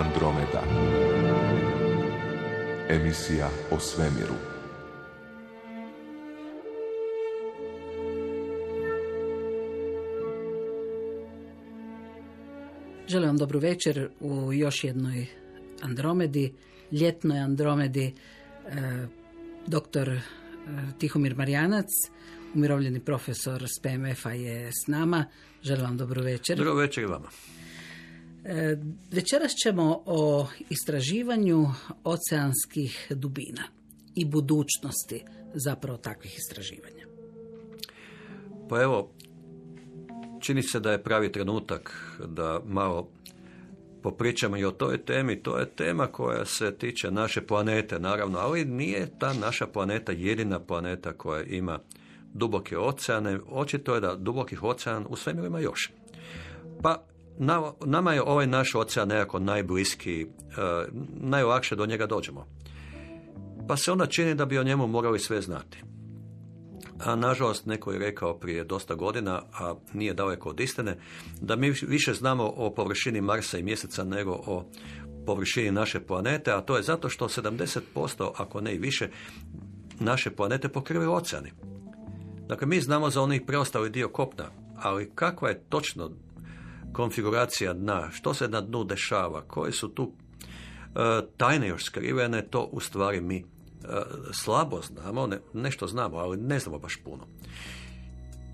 Andromeda. Emisija o svemiru. Želim vam dobru večer u još jednoj Andromedi, ljetnoj Andromedi. E, doktor e, Tihomir Marjanac, umirovljeni profesor s PMF-a je s nama. Želim vam dobru večer. Dobro večer i vama. E, večeras ćemo o istraživanju oceanskih dubina i budućnosti zapravo takvih istraživanja. Pa evo, čini se da je pravi trenutak da malo popričamo i o toj temi. To je tema koja se tiče naše planete, naravno, ali nije ta naša planeta jedina planeta koja ima duboke oceane. Očito je da dubokih oceana u svemiru ima još. Pa nama je ovaj naš ocean nekako najbliski, e, najlakše do njega dođemo. Pa se onda čini da bi o njemu morali sve znati. A nažalost, neko je rekao prije dosta godina, a nije daleko od istine, da mi više znamo o površini Marsa i Mjeseca nego o površini naše planete, a to je zato što 70%, ako ne i više, naše planete pokrivaju oceani. Dakle, mi znamo za onih preostali dio kopna, ali kakva je točno konfiguracija dna, što se na dnu dešava, koje su tu e, tajne još skrivene, to u stvari mi E, slabo znamo, ne, nešto znamo, ali ne znamo baš puno.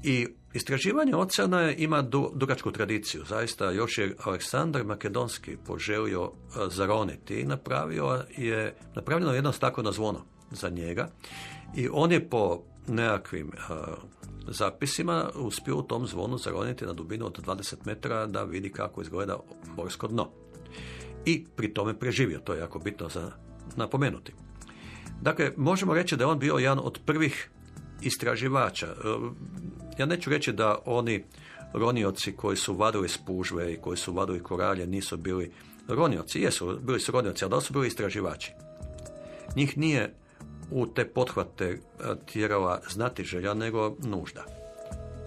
I istraživanje oceana ima du, dugačku tradiciju. Zaista još je Aleksandar Makedonski poželio e, zaroniti i napravio je, napravljeno jedno stakleno zvono za njega i on je po nekakvim e, zapisima uspio u tom zvonu zaroniti na dubinu od 20 metara da vidi kako izgleda morsko dno. I pri tome preživio, to je jako bitno za napomenuti. Dakle, možemo reći da je on bio jedan od prvih istraživača. E, ja neću reći da oni ronioci koji su vadili spužve i koji su vadili koralje nisu bili ronioci. Jesu, bili su ronioci, ali da su bili istraživači. Njih nije u te pothvate e, tjerala znati želja, nego nužda.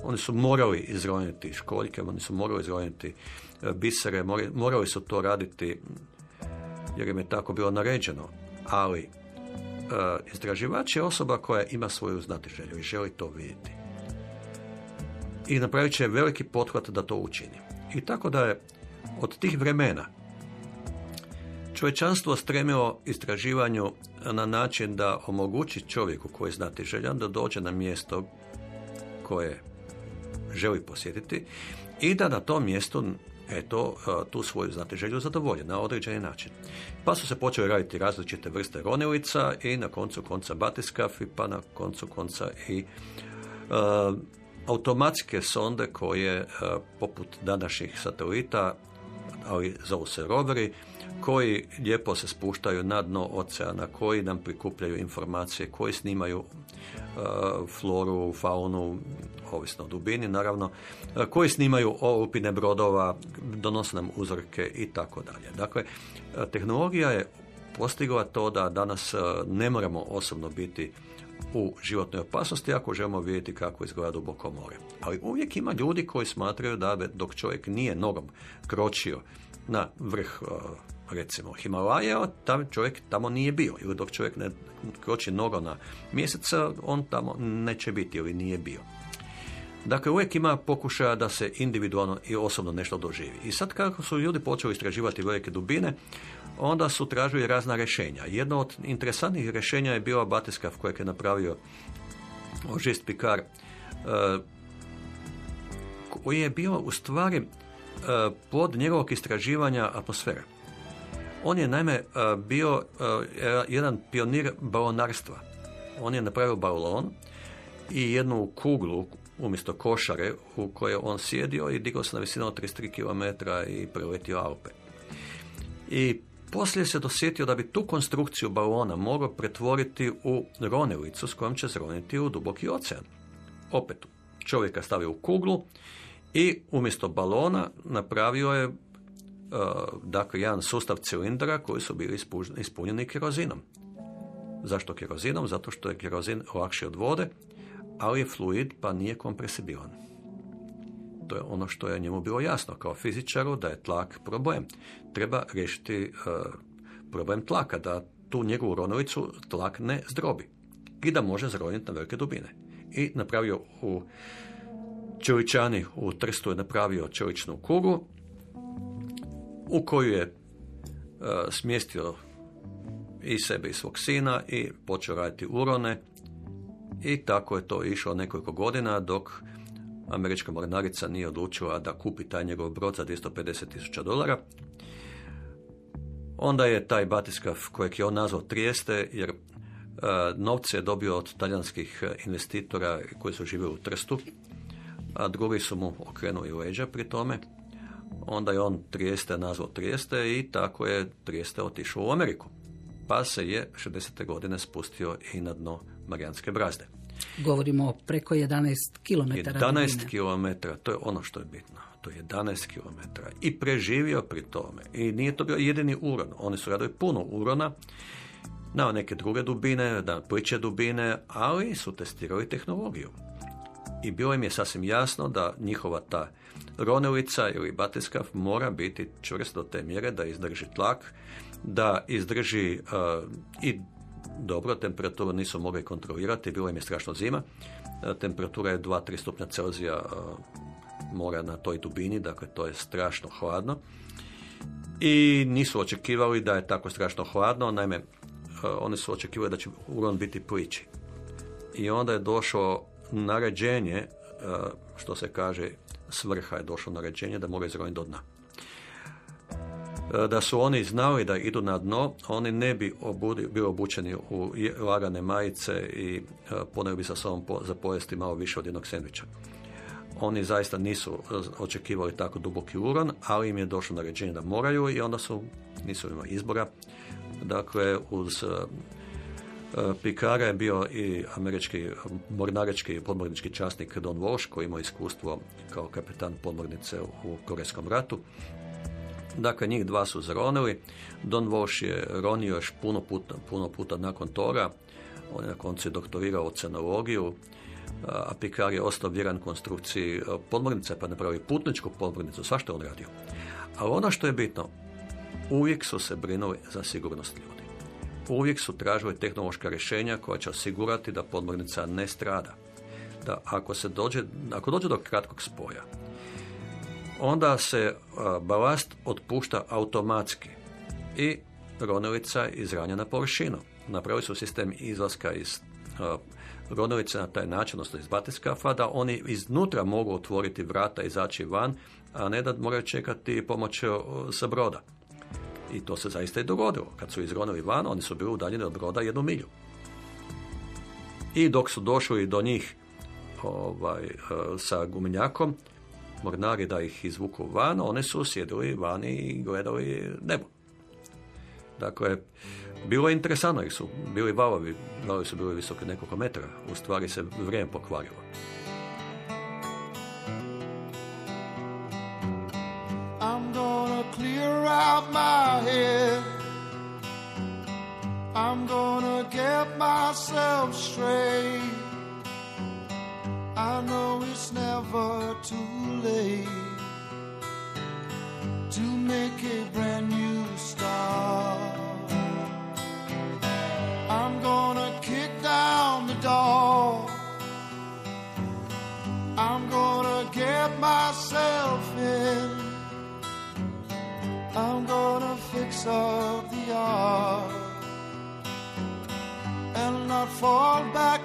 Oni su morali izroniti školjke, oni su morali izroniti e, bisere, morali su to raditi jer im je tako bilo naređeno. Ali E, istraživač je osoba koja ima svoju znatiželju i želi to vidjeti. I napravit će veliki pothvat da to učini. I tako da je od tih vremena čovječanstvo stremilo istraživanju na način da omogući čovjeku koji je znati željan da dođe na mjesto koje želi posjetiti i da na tom mjestu eto, tu svoju znate želju zadovolje na određeni način. Pa su se počeli raditi različite vrste ronilica i na koncu konca batiskafi, pa na koncu konca i automatske sonde koje, poput današnjih satelita, ali zovu se roveri, koji lijepo se spuštaju na dno oceana, koji nam prikupljaju informacije, koji snimaju floru, faunu, ovisno o dubini naravno, e, koji snimaju opine brodova, donose nam uzorke i tako dalje. Dakle, e, tehnologija je postigla to da danas e, ne moramo osobno biti u životnoj opasnosti ako želimo vidjeti kako izgleda duboko more. Ali uvijek ima ljudi koji smatraju da dok čovjek nije nogom kročio na vrh recimo Himalaja, tam čovjek tamo nije bio. Ili dok čovjek ne kroči nogom na mjeseca, on tamo neće biti ili nije bio. Dakle, uvijek ima pokušaja da se individualno i osobno nešto doživi. I sad kako su ljudi počeli istraživati velike dubine, onda su tražili razna rješenja. Jedno od interesantnih rješenja je bila batiskav kojeg je napravio Ožist Pikar, e, koji je bio u stvari e, plod njegovog istraživanja atmosfere. On je naime e, bio jedan pionir balonarstva. On je napravio balon i jednu kuglu umjesto košare u kojoj on sjedio i digao se na visinu od 33 km i preletio Alpe. I poslije se dosjetio da bi tu konstrukciju balona mogao pretvoriti u ronelicu s kojom će zroniti u duboki ocean. Opet, čovjeka stavio u kuglu i umjesto balona napravio je dakle jedan sustav cilindra koji su bili ispunjeni kerozinom. Zašto kerozinom? Zato što je kerozin lakši od vode ali je fluid pa nije kompresibilan. To je ono što je njemu bilo jasno kao fizičaru da je tlak problem. Treba riješiti e, problem tlaka, da tu njegovu ronovicu tlak ne zdrobi i da može zroniti na velike dubine. I napravio u Čeličani u Trstu je napravio čeličnu kugu u koju je e, smjestio i sebe i svog sina i počeo raditi urone i tako je to išlo nekoliko godina dok američka mornarica nije odlučila da kupi taj njegov brod za 250 tisuća dolara. Onda je taj batiskav kojeg je on nazvao Trijeste, jer e, novce je dobio od talijanskih investitora koji su živjeli u Trstu, a drugi su mu okrenuli leđa pri tome. Onda je on Trijeste nazvao Trijeste i tako je Trijeste otišao u Ameriku. Pa se je 60. godine spustio i na dno Marijanske brazde. Govorimo o preko 11 km. 11 km, to je ono što je bitno. To je 11 km. I preživio pri tome. I nije to bio jedini uron. Oni su radili puno urona na neke druge dubine, na pliče dubine, ali su testirali tehnologiju. I bilo im je sasvim jasno da njihova ta ronelica ili batiskav mora biti čvrst do te mjere da izdrži tlak, da izdrži uh, i dobro, temperaturu nisu mogli kontrolirati, bilo im je strašno zima. Uh, temperatura je 2-3 stupnja Celzija uh, mora na toj dubini, dakle to je strašno hladno. I nisu očekivali da je tako strašno hladno, naime, oni su očekivali da će uron biti plići. I onda je došlo naređenje, što se kaže, svrha je došlo naređenje da moraju izroniti do dna. E, da su oni znali da idu na dno, oni ne bi obudi, bili obučeni u lagane majice i e, poneli bi sa sobom po, za pojesti malo više od jednog sendviča. Oni zaista nisu e, očekivali tako duboki uron, ali im je došlo naređenje da moraju i onda su, nisu imali izbora. Dakle, uz Pikara je bio i američki mornarički podmornički časnik Don Walsh koji ima iskustvo kao kapetan podmornice u Korejskom ratu. Dakle, njih dva su zaronili. Don Walsh je ronio još puno puta, puno puta nakon toga. On je na koncu doktorirao oceanologiju, a Pikar je ostao vjeran konstrukciji podmornice, pa napravio putničku podmornicu, svašta on radio. Ali ono što je bitno, uvijek su se brinuli za sigurnost ljudi. Uvijek su tražili tehnološka rješenja koja će osigurati da podmornica ne strada. Da ako, se dođe, ako dođe do kratkog spoja, onda se balast otpušta automatski i ronilica izranja na površinu. Napravili su sistem izlaska iz ronilice na taj način, odnosno iz batiskafa, da oni iznutra mogu otvoriti vrata izaći van, a ne da moraju čekati pomoć sa broda. I to se zaista i dogodilo. Kad su izronili van, oni su bili udaljeni od broda jednu milju. I dok su došli do njih ovaj, e, sa gumenjakom, mornari da ih izvuku van, oni su sjedili vani i gledali nebo. Dakle, bilo je interesantno jer su bili valovi, valovi su bili visoki nekoliko metara, u stvari se vrijeme pokvarilo. Out my head. I'm gonna get myself straight. I know it's never too late to make a brand new start. I'm gonna kick down the door. grace of the hour and not fall back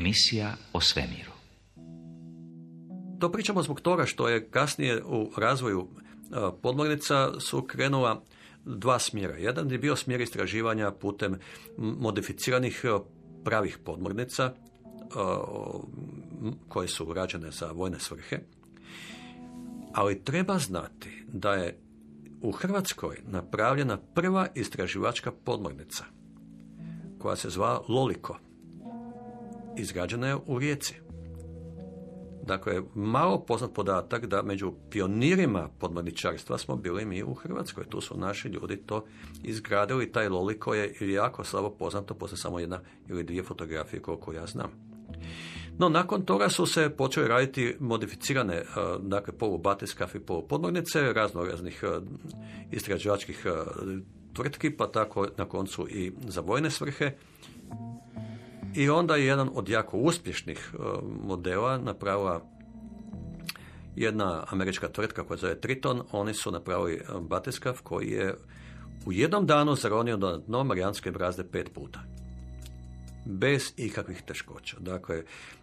Emisija o svemiru. To pričamo zbog toga što je kasnije u razvoju e, podmornica su krenula dva smjera. Jedan je bio smjer istraživanja putem modificiranih e, pravih podmornica e, koje su rađene za vojne svrhe. Ali treba znati da je u Hrvatskoj napravljena prva istraživačka podmornica koja se zvala Loliko. Izgrađena je u Rijeci. Dakle, malo poznat podatak da među pionirima podmorničarstva smo bili mi u Hrvatskoj. Tu su naši ljudi to izgradili. Taj loliko je jako slabo poznato, poslije samo jedna ili dvije fotografije koliko ja znam. No, nakon toga su se počeli raditi modificirane, eh, dakle, polubatiskaf i polupodmornice, razno raznih eh, istraživačkih eh, tvrtki, pa tako na koncu i za vojne svrhe. I onda je jedan od jako uspješnih e, modela napravila jedna američka tvrtka koja zove Triton. Oni su napravili e, batiskav koji je u jednom danu zaronio do dno Marijanske brazde pet puta. Bez ikakvih teškoća. Dakle,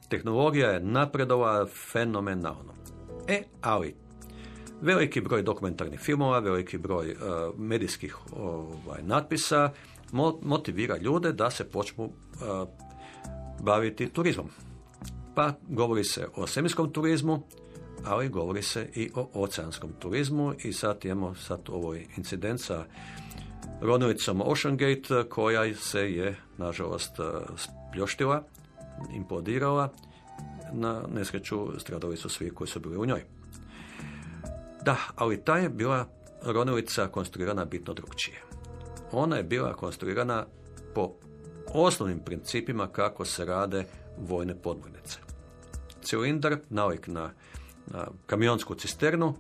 tehnologija je napredovala fenomenalno. E, ali veliki broj dokumentarnih filmova, veliki broj e, medijskih ovaj, natpisa mo- motivira ljude da se počnu e, baviti turizmom. Pa govori se o svemirskom turizmu, ali govori se i o oceanskom turizmu i sad imamo sad ovoj incident sa ronovicom Ocean Gate koja se je nažalost e, spljoštila, implodirala. Na nesreću stradali su svi koji su bili u njoj. Da, ali ta je bila ronovica konstruirana bitno drugčije. Ona je bila konstruirana po osnovnim principima kako se rade vojne podmornice. Cilindar, nalik na, na kamionsku cisternu,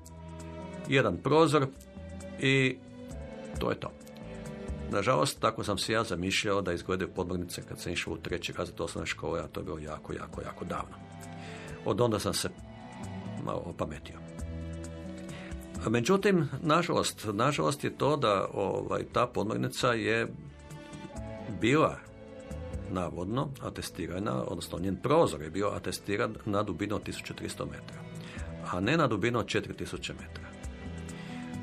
jedan prozor i to je to. Nažalost, tako sam se ja zamišljao da izgledaju podmornice kad sam išao u treći razred osnovne škole, a to je bilo jako, jako, jako davno. Od onda sam se malo opametio. Međutim, nažalost, nažalost je to da ovaj, ta podmornica je bila navodno atestirana, odnosno njen prozor je bio atestiran na dubinu od 1300 metara, a ne na dubinu od 4000 metara.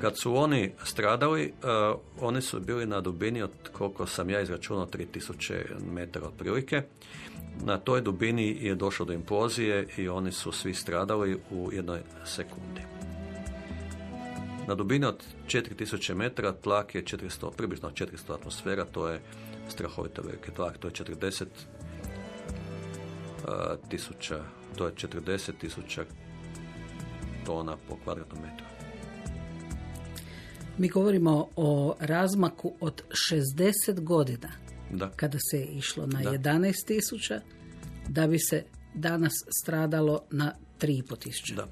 Kad su oni stradali, uh, oni su bili na dubini od koliko sam ja izračunao 3000 metara otprilike. Na toj dubini je došlo do implozije i oni su svi stradali u jednoj sekundi. Na dubini od 4000 metara tlak je 400, približno 400 atmosfera, to je strahovito veliki tlak, to je 40 tisuća, to je 40 tisuća tona po kvadratnom metru. Mi govorimo o razmaku od 60 godina Da. kada se je išlo na Da. 11 tisuća da bi se danas stradalo na 3,5 tisuća. Da.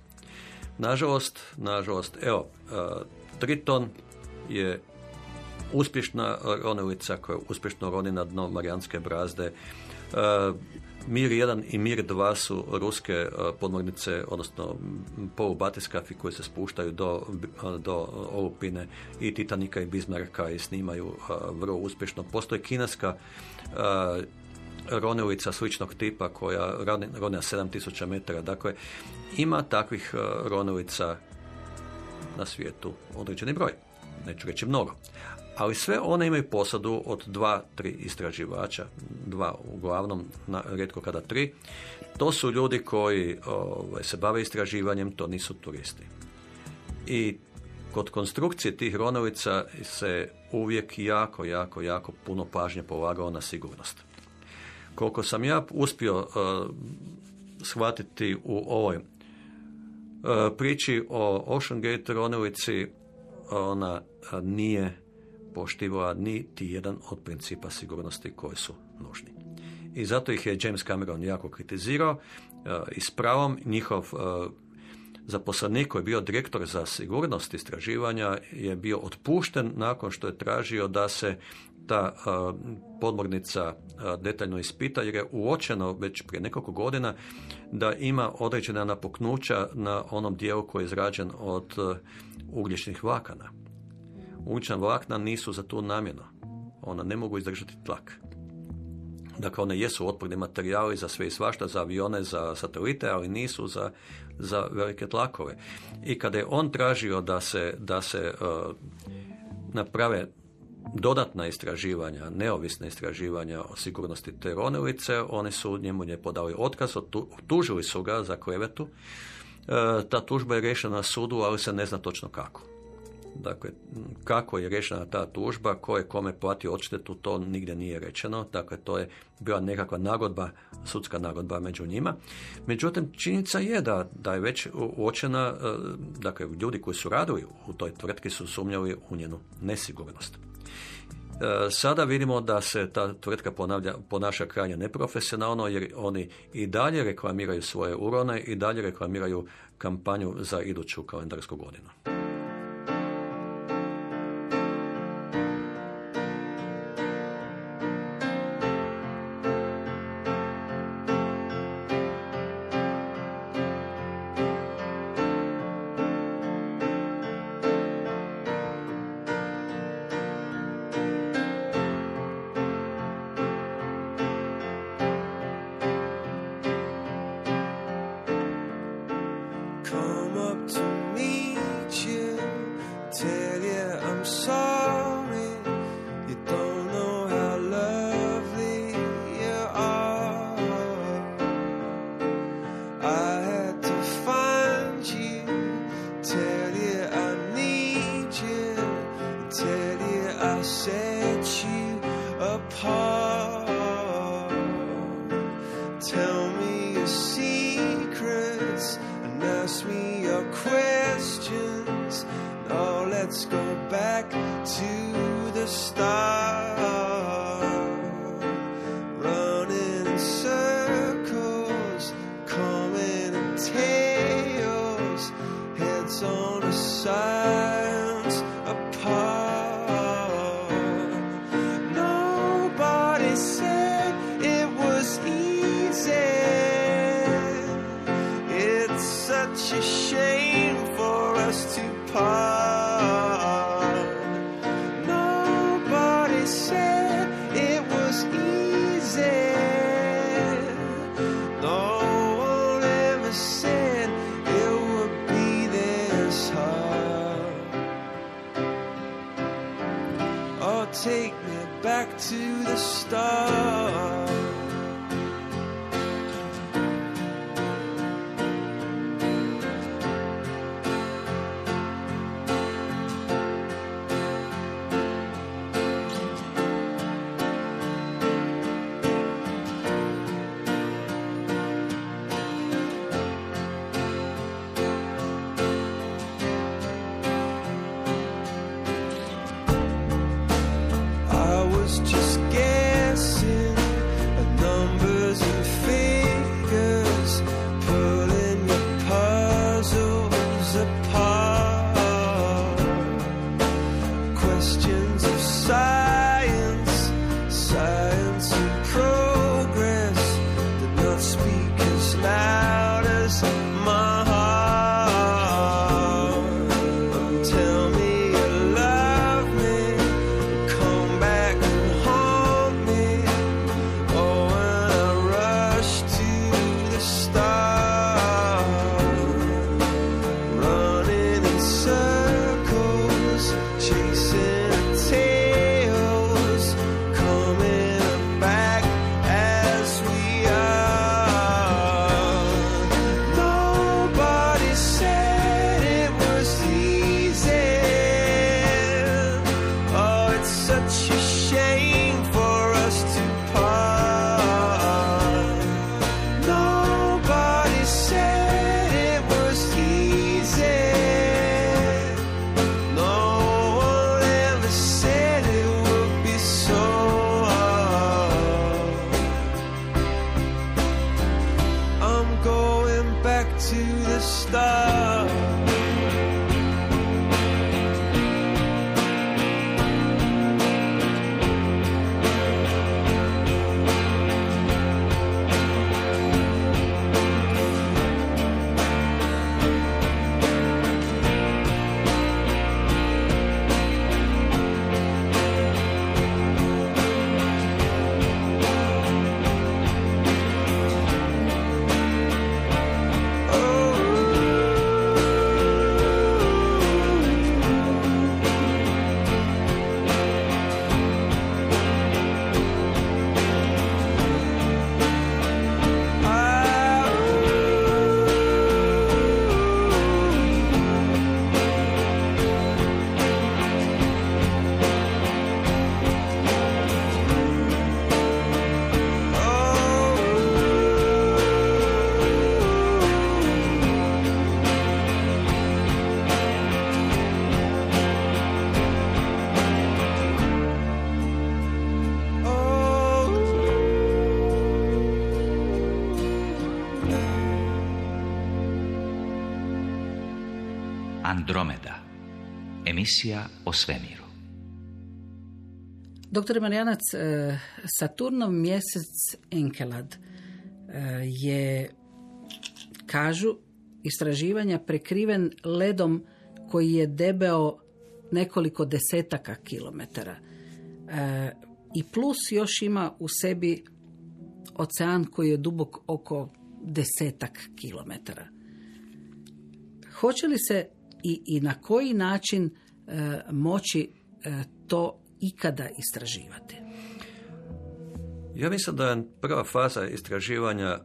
Nažalost, nažalost, evo, uh, Triton je uspješna ronilica koja uspješno roni na dno Marijanske brazde. Uh, Mir 1 i Mir 2 su ruske uh, podmornice, odnosno m, polubatiskafi koji se spuštaju do, do Olupine i Titanika i Bismarcka i snimaju vrlo uspješno. Postoji kineska ronilica sličnog tipa koja na 7000 metara. Dakle, ima takvih ronilica na svijetu određeni broj. Neću reći mnogo. Ali sve one imaju posadu od dva, tri istraživača, dva uglavnom, na, rijetko kada tri. To su ljudi koji ovaj, se bave istraživanjem, to nisu turisti. I kod konstrukcije tih ronilica se uvijek jako, jako, jako puno pažnje polagao na sigurnost. Koliko sam ja uspio uh, shvatiti u ovoj uh, priči o Ocean Gate ronilici, ona uh, nije poštivala niti jedan od principa sigurnosti koji su nužni. I zato ih je James Cameron jako kritizirao uh, i s pravom njihov uh, zaposlenik koji je bio direktor za sigurnost istraživanja je bio otpušten nakon što je tražio da se ta uh, podmornica detaljno ispita jer je uočeno već prije nekoliko godina da ima određena napuknuća na onom dijelu koji je izrađen od ugljičnih vlakana. Ugljična vlakna nisu za tu namjenu. Ona ne mogu izdržati tlak. Dakle, one jesu otporni materijali za sve i svašta, za avione, za satelite, ali nisu za, za velike tlakove. I kada je on tražio da se, da se uh, naprave dodatna istraživanja, neovisna istraživanja o sigurnosti te ronilice, oni su njemu nje podali otkaz, tužili su ga za klevetu. E, ta tužba je riješena na sudu, ali se ne zna točno kako. Dakle, kako je rješena ta tužba, ko je kome platio odštetu, to nigdje nije rečeno. Dakle, to je bila nekakva nagodba, sudska nagodba među njima. Međutim, činjenica je da, da je već uočena, e, dakle, ljudi koji su radili u toj tvrtki su sumnjali u njenu nesigurnost. E, Sada vidimo da se ta tvrtka ponavlja, ponaša krajnje neprofesionalno jer oni i dalje reklamiraju svoje urone i dalje reklamiraju kampanju za iduću kalendarsku godinu. Andromeda. Emisija o svemiru. Doktor Marijanac, e, Saturnov mjesec Enkelad e, je, kažu, istraživanja prekriven ledom koji je debeo nekoliko desetaka kilometara. E, I plus još ima u sebi ocean koji je dubok oko desetak kilometara. Hoće li se i, i na koji način e, moći e, to ikada istraživati? Ja mislim da je prva faza istraživanja e,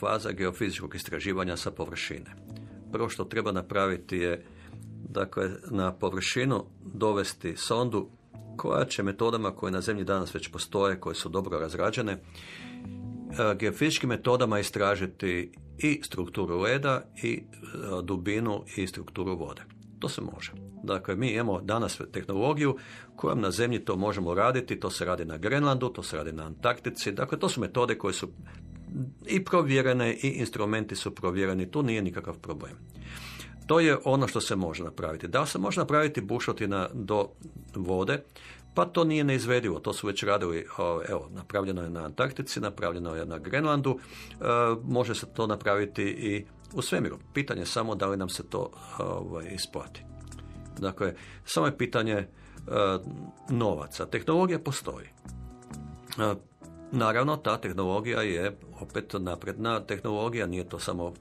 faza geofizičkog istraživanja sa površine. Prvo što treba napraviti je dakle, na površinu dovesti sondu koja će metodama koje na zemlji danas već postoje, koje su dobro razrađene, geofizičkim metodama istražiti i strukturu leda i e, dubinu i strukturu vode. To se može. Dakle, mi imamo danas tehnologiju kojom na zemlji to možemo raditi, to se radi na Grenlandu, to se radi na Antarktici, dakle to su metode koje su i provjerene i instrumenti su provjereni, tu nije nikakav problem. To je ono što se može napraviti. Da se može napraviti bušotina do vode? Pa to nije neizvedivo, to su već radili, evo, napravljeno je na Antarktici, napravljeno je na Grenlandu, e, može se to napraviti i u svemiru. Pitanje je samo da li nam se to ovaj, isplati. Dakle, samo je pitanje e, novaca. Tehnologija postoji. E, naravno, ta tehnologija je opet napredna tehnologija, nije to samo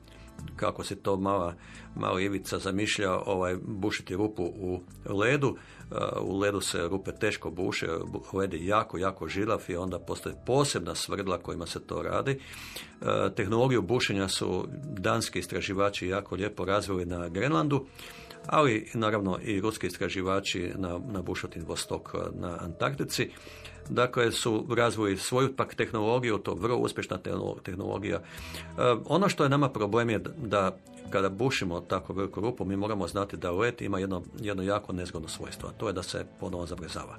kako se to mala, mala Ivica zamišlja ovaj, bušiti rupu u ledu. U ledu se rupe teško buše, led je jako, jako žilav i onda postoje posebna svrdla kojima se to radi. Tehnologiju bušenja su danski istraživači jako lijepo razvili na Grenlandu, ali naravno i ruski istraživači na, na bušotin Vostok na Antarktici dakle su razvili svoju pak tehnologiju, to vrlo uspješna tehnologija. E, ono što je nama problem je da kada bušimo tako veliku rupu, mi moramo znati da led ima jedno, jedno jako nezgodno svojstvo, a to je da se ponovo zabrezava.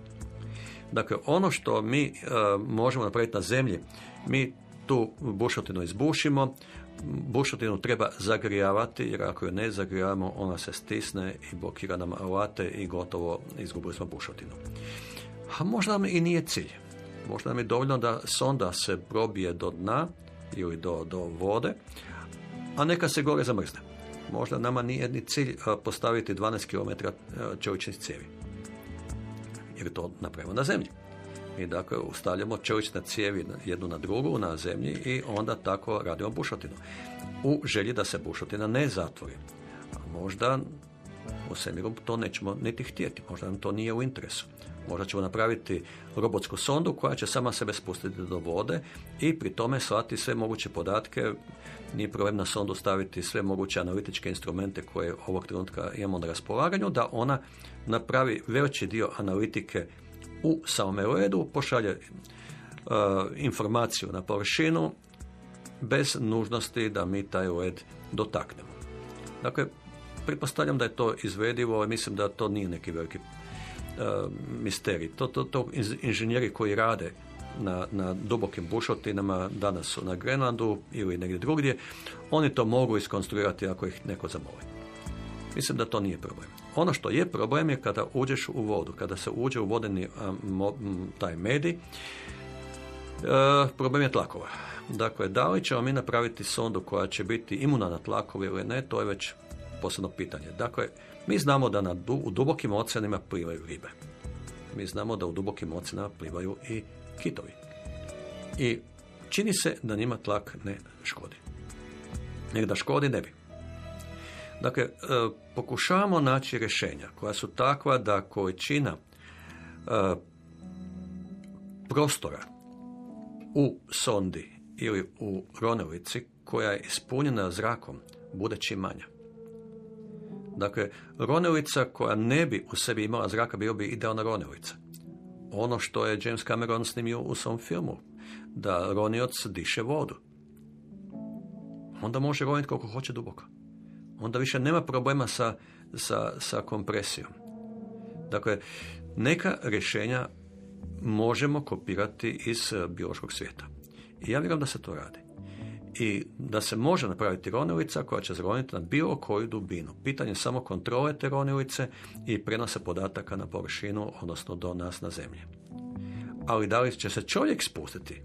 Dakle, ono što mi e, možemo napraviti na zemlji, mi tu bušotinu izbušimo, bušotinu treba zagrijavati, jer ako je ne zagrijavamo, ona se stisne i blokira nam alate i gotovo izgubili smo bušotinu. A možda nam i nije cilj. Možda nam je dovoljno da sonda se probije do dna ili do, do vode, a neka se gore zamrzne. Možda nama nije ni cilj postaviti 12 km čeličnih cijevi. Jer to napravimo na zemlji. I dakle, ustavljamo čelične cijevi jednu na drugu na zemlji i onda tako radimo bušotinu. U želji da se bušotina ne zatvori. A možda u svemiru to nećemo niti htjeti. Možda nam to nije u interesu. Možda ćemo napraviti robotsku sondu koja će sama sebe spustiti do vode i pri tome slati sve moguće podatke. Nije problem na sondu staviti sve moguće analitičke instrumente koje ovog trenutka imamo na raspolaganju, da ona napravi veći dio analitike u samome ledu, pošalje uh, informaciju na površinu bez nužnosti da mi taj led dotaknemo. Dakle, pretpostavljam da je to izvedivo i mislim da to nije neki veliki E, misterij. To, to, to inženjeri koji rade na, na dubokim bušotinama, danas su na Grenlandu ili negdje drugdje, oni to mogu iskonstruirati ako ih neko zamoli. Mislim da to nije problem. Ono što je problem je kada uđeš u vodu, kada se uđe u vodeni taj medij, e, problem je tlakova. Dakle, da li ćemo mi napraviti sondu koja će biti imuna na tlakovi ili ne, to je već posebno pitanje. Dakle, mi znamo da na, u dubokim oceanima plivaju ribe. Mi znamo da u dubokim oceanima plivaju i kitovi. I čini se da njima tlak ne škodi. Nek da škodi ne bi. Dakle, e, pokušavamo naći rješenja koja su takva da količina e, prostora u sondi ili u ronovici koja je ispunjena zrakom bude čim manja. Dakle, ronelica koja ne bi u sebi imala zraka bio bi idealna ronelica. Ono što je James Cameron snimio u svom filmu, da ronioc diše vodu. Onda može roniti koliko hoće duboko. Onda više nema problema sa, sa, sa kompresijom. Dakle, neka rješenja možemo kopirati iz biološkog svijeta. I ja vjerujem da se to radi. I da se može napraviti ronilica koja će zroniti na bilo koju dubinu. Pitanje je samo kontrole te ronilice i prenose podataka na površinu, odnosno do nas na zemlji. Ali da li će se čovjek spustiti?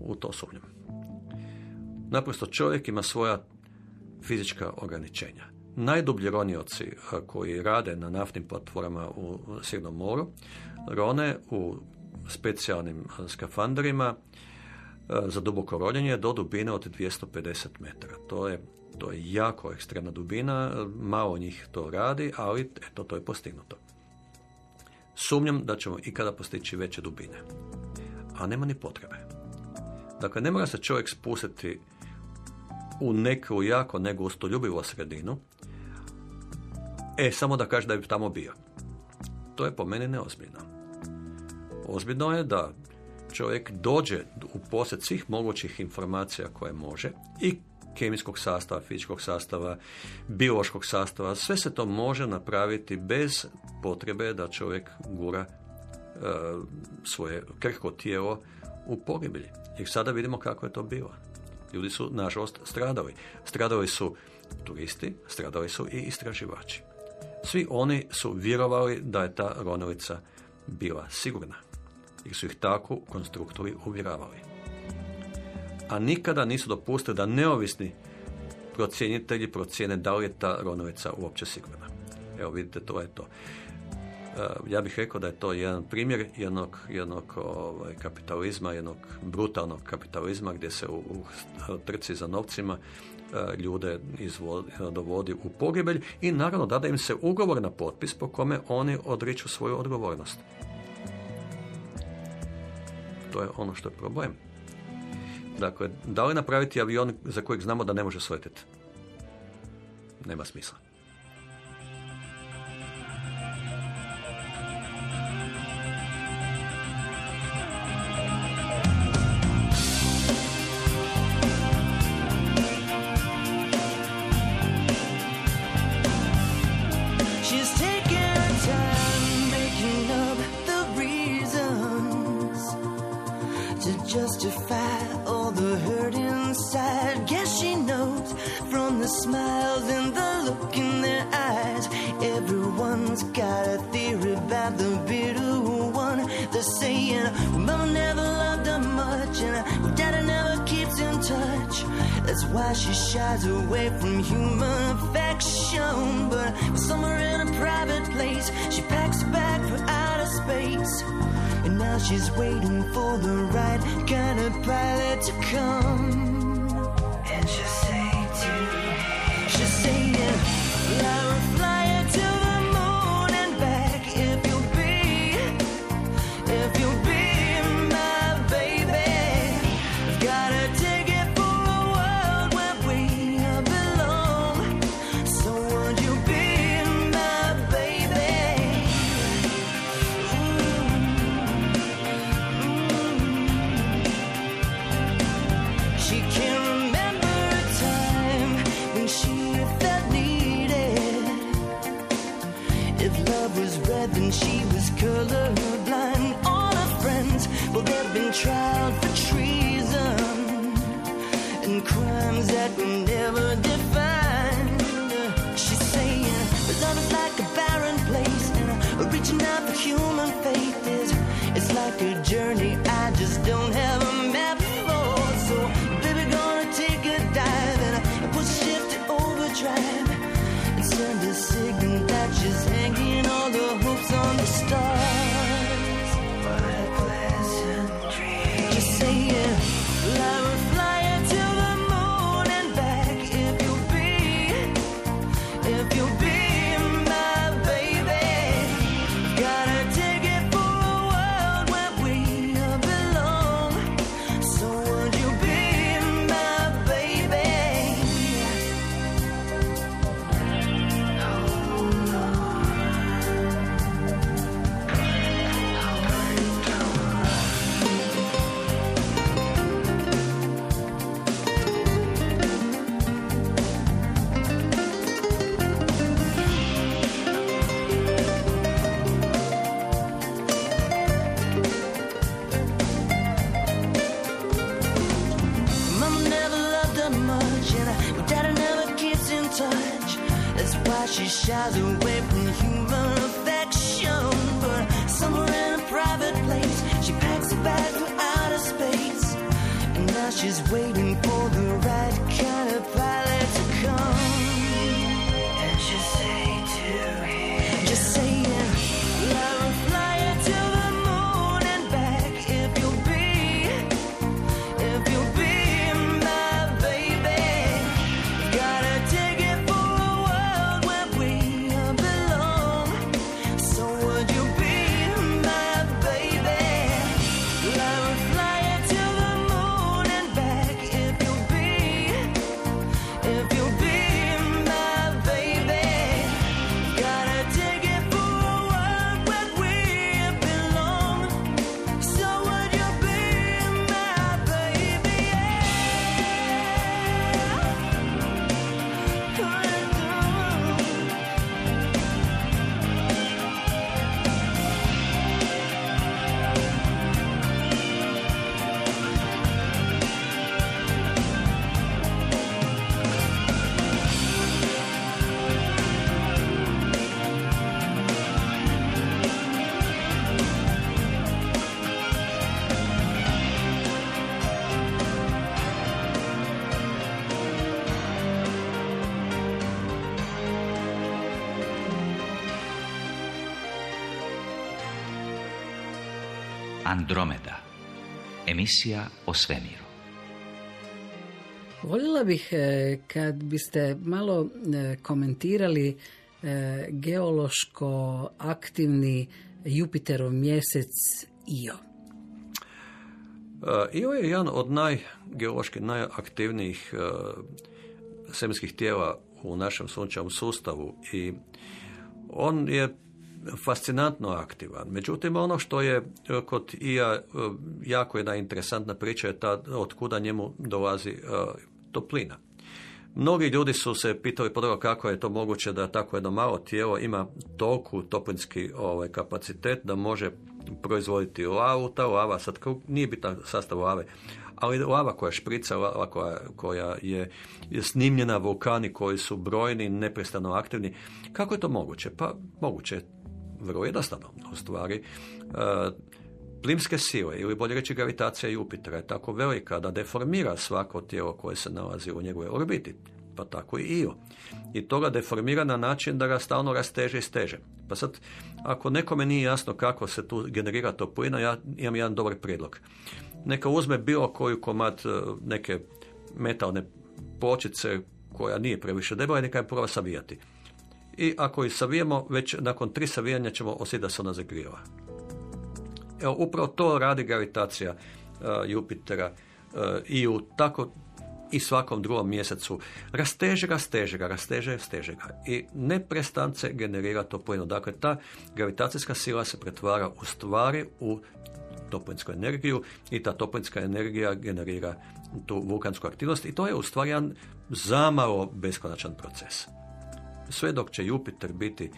U to sumnjam. Naprosto čovjek ima svoja fizička ograničenja. Najdublji ronioci koji rade na naftnim platformama u Sjednom moru, rone u specijalnim skafanderima E, za duboko roljenje do dubine od 250 metara. To je, to je jako ekstremna dubina, malo njih to radi, ali eto, to je postignuto. Sumnjam da ćemo ikada postići veće dubine. A nema ni potrebe. Dakle, ne mora se čovjek spustiti u neku jako negustoljubivu sredinu, e, samo da kaže da bi tamo bio. To je po meni neozbiljno. Ozbiljno je da čovjek dođe u posjed svih mogućih informacija koje može i kemijskog sastava, fizičkog sastava, biološkog sastava, sve se to može napraviti bez potrebe da čovjek gura e, svoje krhko tijelo u pogibelji. Jer sada vidimo kako je to bilo. Ljudi su, nažalost, stradali. Stradali su turisti, stradali su i istraživači. Svi oni su vjerovali da je ta ronolica bila sigurna jer su ih tako konstruktori uvjeravali. A nikada nisu dopustili da neovisni procjenitelji procijene da li je ta ronovica uopće sigurna. Evo vidite, to je to. E, ja bih rekao da je to jedan primjer jednog, jednog ovaj, kapitalizma, jednog brutalnog kapitalizma gdje se u, u trci za novcima e, ljude izvodi, dovodi u pogibelj i naravno da im se ugovor na potpis po kome oni odriču svoju odgovornost. To je ono što je problem. Dakle, da li napraviti avion za kojeg znamo da ne može sletiti? Nema smisla. Andromeda. Emisija o svemiru. Voljela bih e, kad biste malo e, komentirali e, geološko aktivni Jupiterov mjesec Io. Io je jedan od najgeološki najaktivnijih svemirskih tijela u našem sunčevom sustavu i on je fascinantno aktivan. Međutim, ono što je e, kod IA e, jako jedna interesantna priča je ta od kuda njemu dolazi e, toplina. Mnogi ljudi su se pitali podrugo kako je to moguće da tako jedno malo tijelo ima toliku toplinski ovaj, kapacitet da može proizvoditi lavu. Ta lava, sad nije bitan sastav lave, ali lava koja šprica, lava koja, koja je, je snimljena, vulkani koji su brojni, neprestano aktivni. Kako je to moguće? Pa moguće vrlo jednostavno. U stvari, e, plimske sile, ili bolje reći gravitacija Jupitera je tako velika da deformira svako tijelo koje se nalazi u njegovoj orbiti, pa tako i Io. I to ga deformira na način da ga stalno rasteže i steže. Pa sad, ako nekome nije jasno kako se tu generira toplina, ja imam jedan dobar prijedlog. Neka uzme bilo koju komad e, neke metalne pločice koja nije previše debela i neka je prova savijati. I ako ju savijemo, već nakon tri savijanja ćemo osjetiti da se ona zagrijeva. Evo, upravo to radi gravitacija e, Jupitera e, i u tako i svakom drugom mjesecu. Rasteže ga, steže ga, rasteže, steže ga. I neprestance generira toplinu. Dakle, ta gravitacijska sila se pretvara u stvari u toplinsku energiju i ta toplinska energija generira tu vulkansku aktivnost i to je u stvari jedan zamalo beskonačan proces. Sve dok će Jupiter biti e,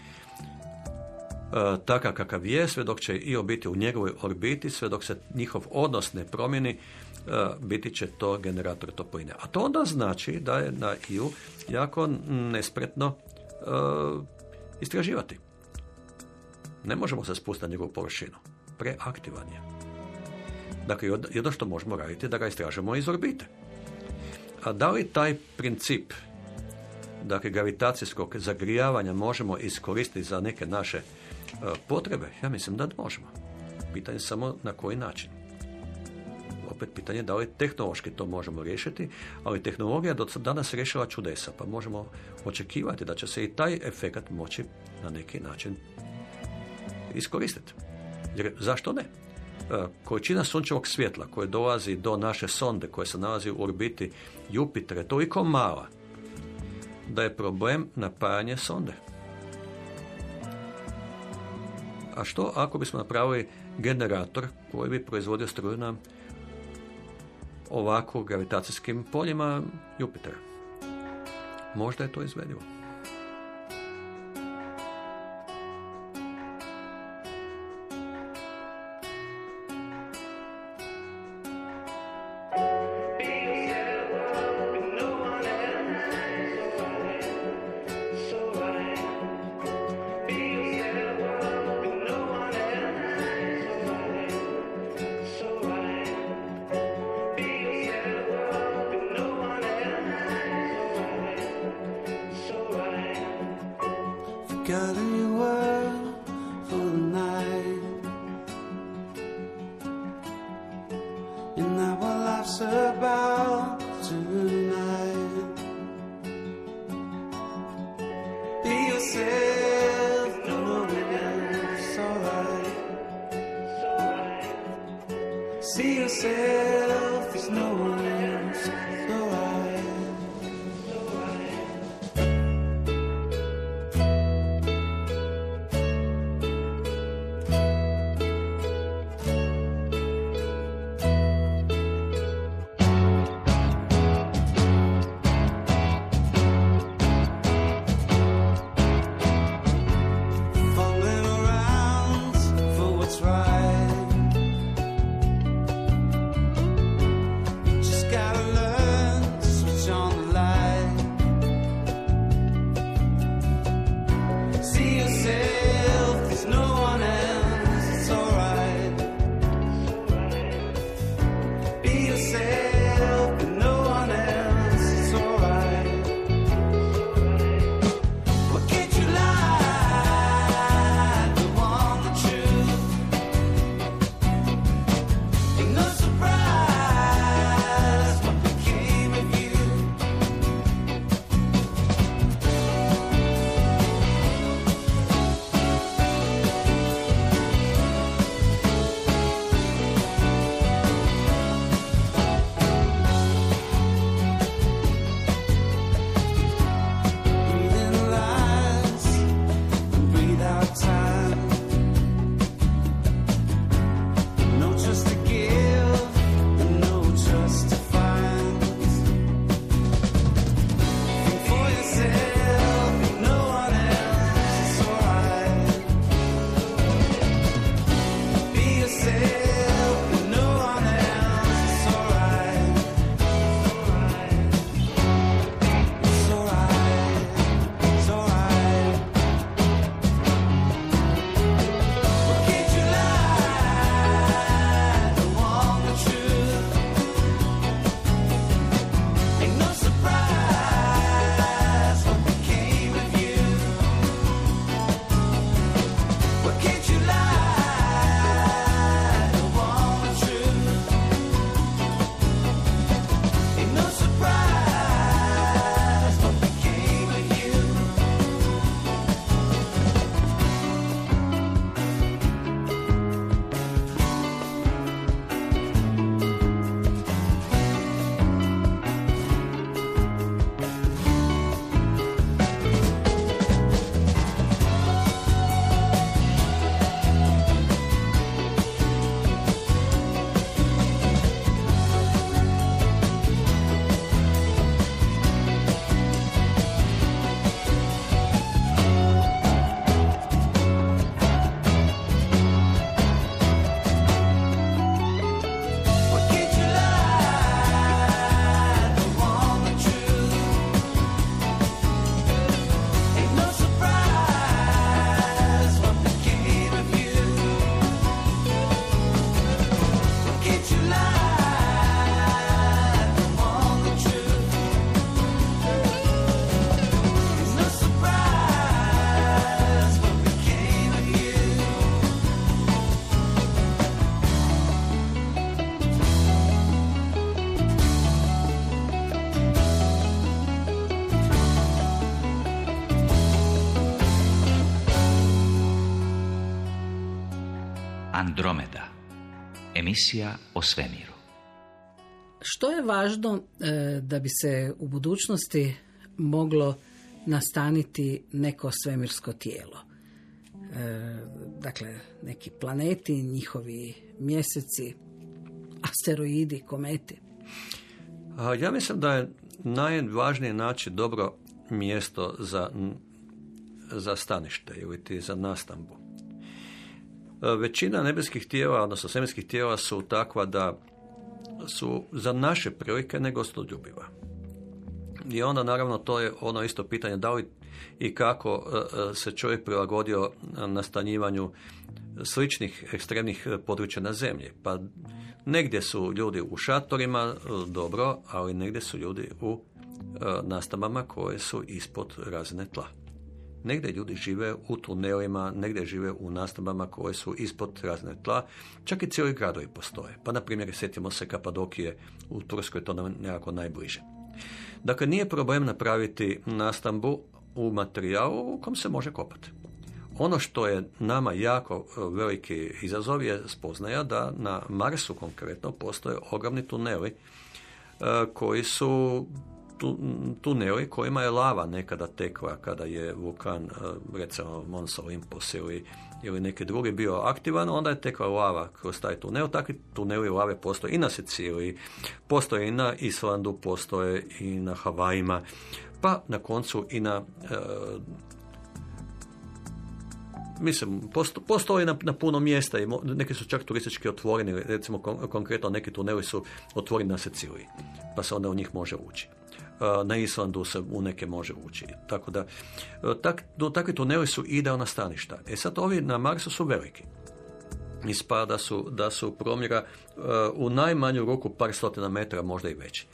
takav kakav je, sve dok će Io biti u njegovoj orbiti, sve dok se njihov odnos ne promijeni, e, biti će to generator topline. A to onda znači da je na Iju jako nespretno e, istraživati. Ne možemo se spustiti na njegovu površinu. Preaktivan je. Dakle, jed- jedno što možemo raditi je da ga istražimo iz orbite. A da li taj princip dakle, gravitacijskog zagrijavanja možemo iskoristiti za neke naše e, potrebe? Ja mislim da možemo. Pitanje je samo na koji način. Opet pitanje je da li tehnološki to možemo riješiti, ali tehnologija do danas rješava čudesa, pa možemo očekivati da će se i taj efekat moći na neki način iskoristiti. Jer zašto ne? E, Količina sunčevog svjetla koje dolazi do naše sonde koje se nalazi u orbiti Jupitera je toliko mala da je problem napajanje sonde. A što ako bismo napravili generator koji bi proizvodio struju na ovako gravitacijskim poljima Jupitera? Možda je to izvedivo. Emisija o svemiru. Što je važno e, da bi se u budućnosti moglo nastaniti neko svemirsko tijelo? E, dakle, neki planeti, njihovi mjeseci, asteroidi, kometi. A, Ja mislim da je najvažnije naći dobro mjesto za, za stanište ili ti za nastambu. E, Većina nebeskih tijela, odnosno svemirskih tijela su takva da su za naše prilike negostoljubiva. I onda naravno to je ono isto pitanje da li i kako e, e, se čovjek prilagodio nastanjivanju sličnih ekstremnih područja na zemlji. Pa negdje su ljudi u šatorima, dobro, ali negdje su ljudi u nastambama koje su ispod razine tla. Negdje ljudi žive u tunelima, negdje žive u nastambama koje su ispod razne tla, čak i cijeli gradovi postoje. Pa, na primjer, sjetimo se Kapadokije u Turskoj, to nam nekako najbliže. Dakle, nije problem napraviti nastambu u materijalu u kom se može kopati. Ono što je nama jako e, veliki izazov je spoznaja da na Marsu konkretno postoje ogromni tuneli e, koji su tuneli kojima je lava nekada tekla kada je vulkan, e, recimo Mons Olympus ili, ili neki drugi bio aktivan, onda je tekla lava kroz taj tunel. Takvi tuneli lave postoje i na Siciliji, postoje i na Islandu, postoje i na Havajima, pa na koncu i na mislim, postoji na, na puno mjesta i neki su čak turistički otvoreni, recimo konkretno neki tuneli su otvoreni na Siciliji, pa se onda u njih može ući. Na Islandu se u neke može ući. Tako da, tak, takvi tuneli su idealna staništa. E sad, ovi na Marsu su veliki. Ispada da su, da su promjera u najmanju ruku par stotina metara, možda i veći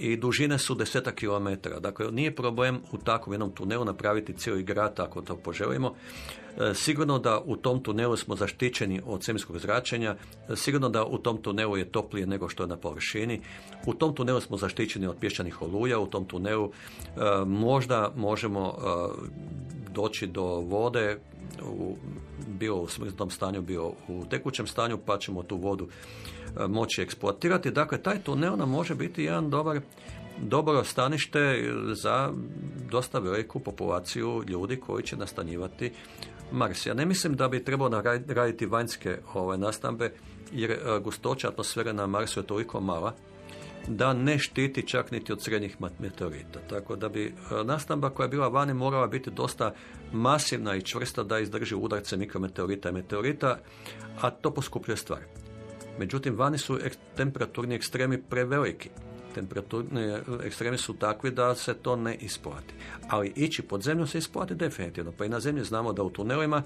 i dužine su deseta kilometara. Dakle, nije problem u takvom jednom tunelu napraviti cijeli grad ako to poželimo. E, sigurno da u tom tunelu smo zaštićeni od svemirskog zračenja, e, sigurno da u tom tunelu je toplije nego što je na površini, u tom tunelu smo zaštićeni od pješčanih oluja, u tom tunelu e, možda možemo doći do vode u, bio u smrznutom stanju, bio u tekućem stanju, pa ćemo tu vodu moći eksploatirati. Dakle, taj tunel nam može biti jedan dobar dobro stanište za dosta veliku populaciju ljudi koji će nastanjivati Mars. Ja ne mislim da bi trebalo raditi vanjske ove nastambe, jer e, gustoća atmosfere na Marsu je toliko mala da ne štiti čak niti od srednjih meteorita. Tako da bi e, nastamba koja je bila vani morala biti dosta masivna i čvrsta da izdrži udarce mikrometeorita i meteorita, a to poskupljuje stvar. Međutim, vani su temperaturni ekstremi preveliki temperaturni ekstremi su takvi da se to ne isplati. Ali ići pod zemlju se isplati definitivno. Pa i na zemlji znamo da u tunelima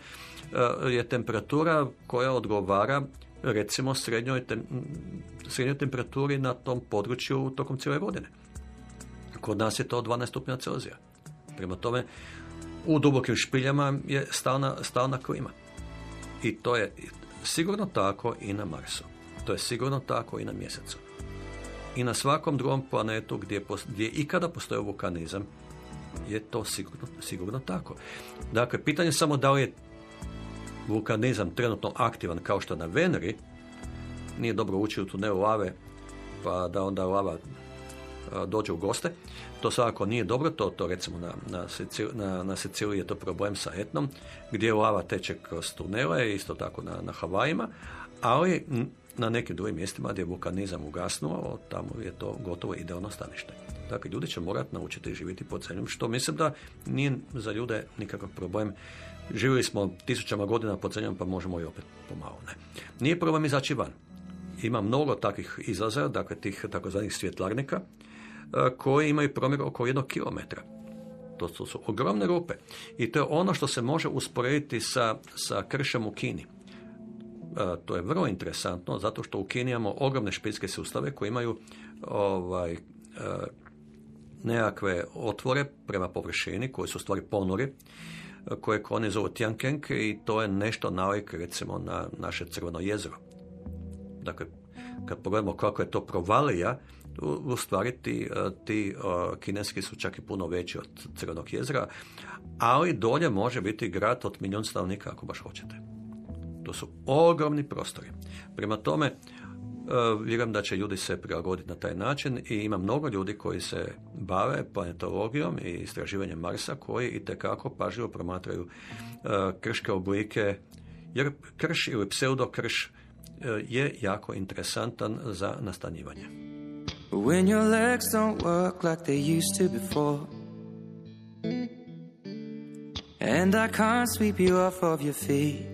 e, je temperatura koja odgovara recimo srednjoj, srednjoj temperaturi na tom području tokom cijele godine. Kod nas je to 12 stupnja Celzija. Prema tome, u dubokim špiljama je stalna, stalna klima. I to je sigurno tako i na Marsu. To je sigurno tako i na mjesecu i na svakom drugom planetu gdje, gdje ikada postoji vulkanizam je to sigurno, sigurno tako. Dakle, pitanje je samo da li je vulkanizam trenutno aktivan kao što na Veneri, nije dobro ući u tunel lave pa da onda lava dođe u goste. To svakako nije dobro, to, to recimo na, na, na, na Siciliji je to problem sa etnom, gdje lava teče kroz tunele, isto tako na, na Havajima, ali na nekim drugim mjestima gdje je vulkanizam ugasnuo, tamo je to gotovo idealno stanište. Dakle, ljudi će morati naučiti živjeti pod zemljom, što mislim da nije za ljude nikakav problem. Živjeli smo tisućama godina pod zemljom, pa možemo i opet pomalo. Ne. Nije problem izaći van. Ima mnogo takvih izlaza, dakle tih takozvanih svjetlarnika, e, koji imaju promjer oko jednog kilometra. To su, ogromne rupe. I to je ono što se može usporediti sa, sa kršem u Kini. E, to je vrlo interesantno zato što u Kini imamo ogromne špijske sustave koji imaju ovaj, e, nekakve otvore prema površini koji su stvari ponori e, koje oni zovu Tiankeng i to je nešto nalik recimo na naše crveno jezero. Dakle, kad pogledamo kako je to provalija, u stvari ti, ti kineski su čak i puno veći od crvenog jezera, ali dolje može biti grad od milijun stanovnika ako baš hoćete. To su ogromni prostori. Prema tome, e, vjerujem da će ljudi se prilagoditi na taj način i ima mnogo ljudi koji se bave planetologijom i istraživanjem Marsa koji i tekako pažljivo promatraju e, krške oblike jer krš ili pseudokrš e, je jako interesantan za nastanjivanje. When your legs don't work like they used to before And I can't sweep you off of your feet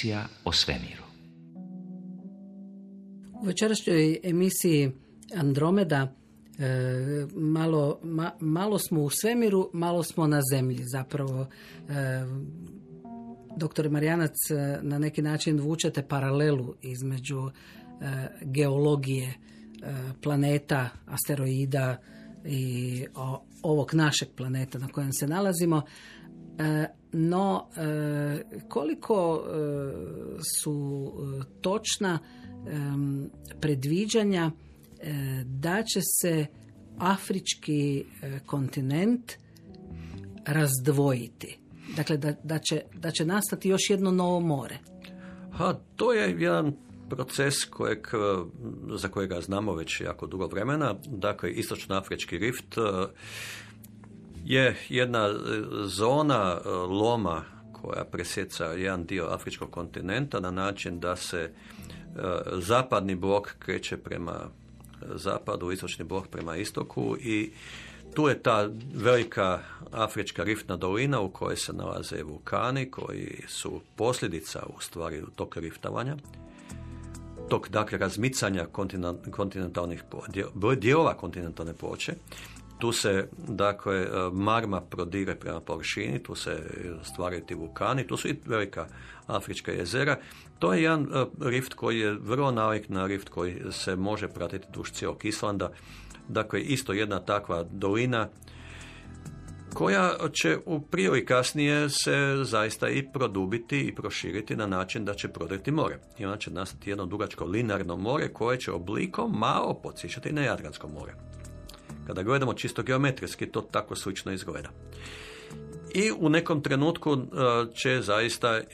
emisija o svemiru. U večerašnjoj emisiji Andromeda e, malo, ma, malo smo u svemiru, malo smo na zemlji zapravo. E, Doktor Marijanac, e, na neki način vučete paralelu između e, geologije planeta, asteroida i ovog našeg planeta na kojem se nalazimo. E, no, e, koliko e, su točna predviđanja da će se afrički kontinent razdvojiti? Dakle, da, da, će, da će nastati još jedno novo more? Ha, to je jedan proces kojeg, za kojega znamo već jako dugo vremena. Dakle, istočno afrički rift je jedna e, zona e, loma koja presjeca jedan dio afričkog kontinenta na način da se e, zapadni blok kreće prema zapadu, istočni blok prema istoku i tu je ta velika afrička riftna dolina u kojoj se nalaze vulkani koji su posljedica u stvari tog riftavanja tog dakle razmicanja kontinentalnih dijelova kontinentalne ploče tu se, dakle, marma prodire prema površini, tu se stvaraju ti vulkani, tu su i velika afrička jezera. To je jedan e, rift koji je vrlo nalik na rift koji se može pratiti duž cijelog Islanda. Dakle, isto jedna takva dolina koja će u prije i kasnije se zaista i produbiti i proširiti na način da će prodreti more. I onda će nastati jedno dugačko linarno more koje će oblikom malo podsjećati na Jadransko more. Kada gledamo čisto geometrijski, to tako slično izgleda. I u nekom trenutku e, će zaista e,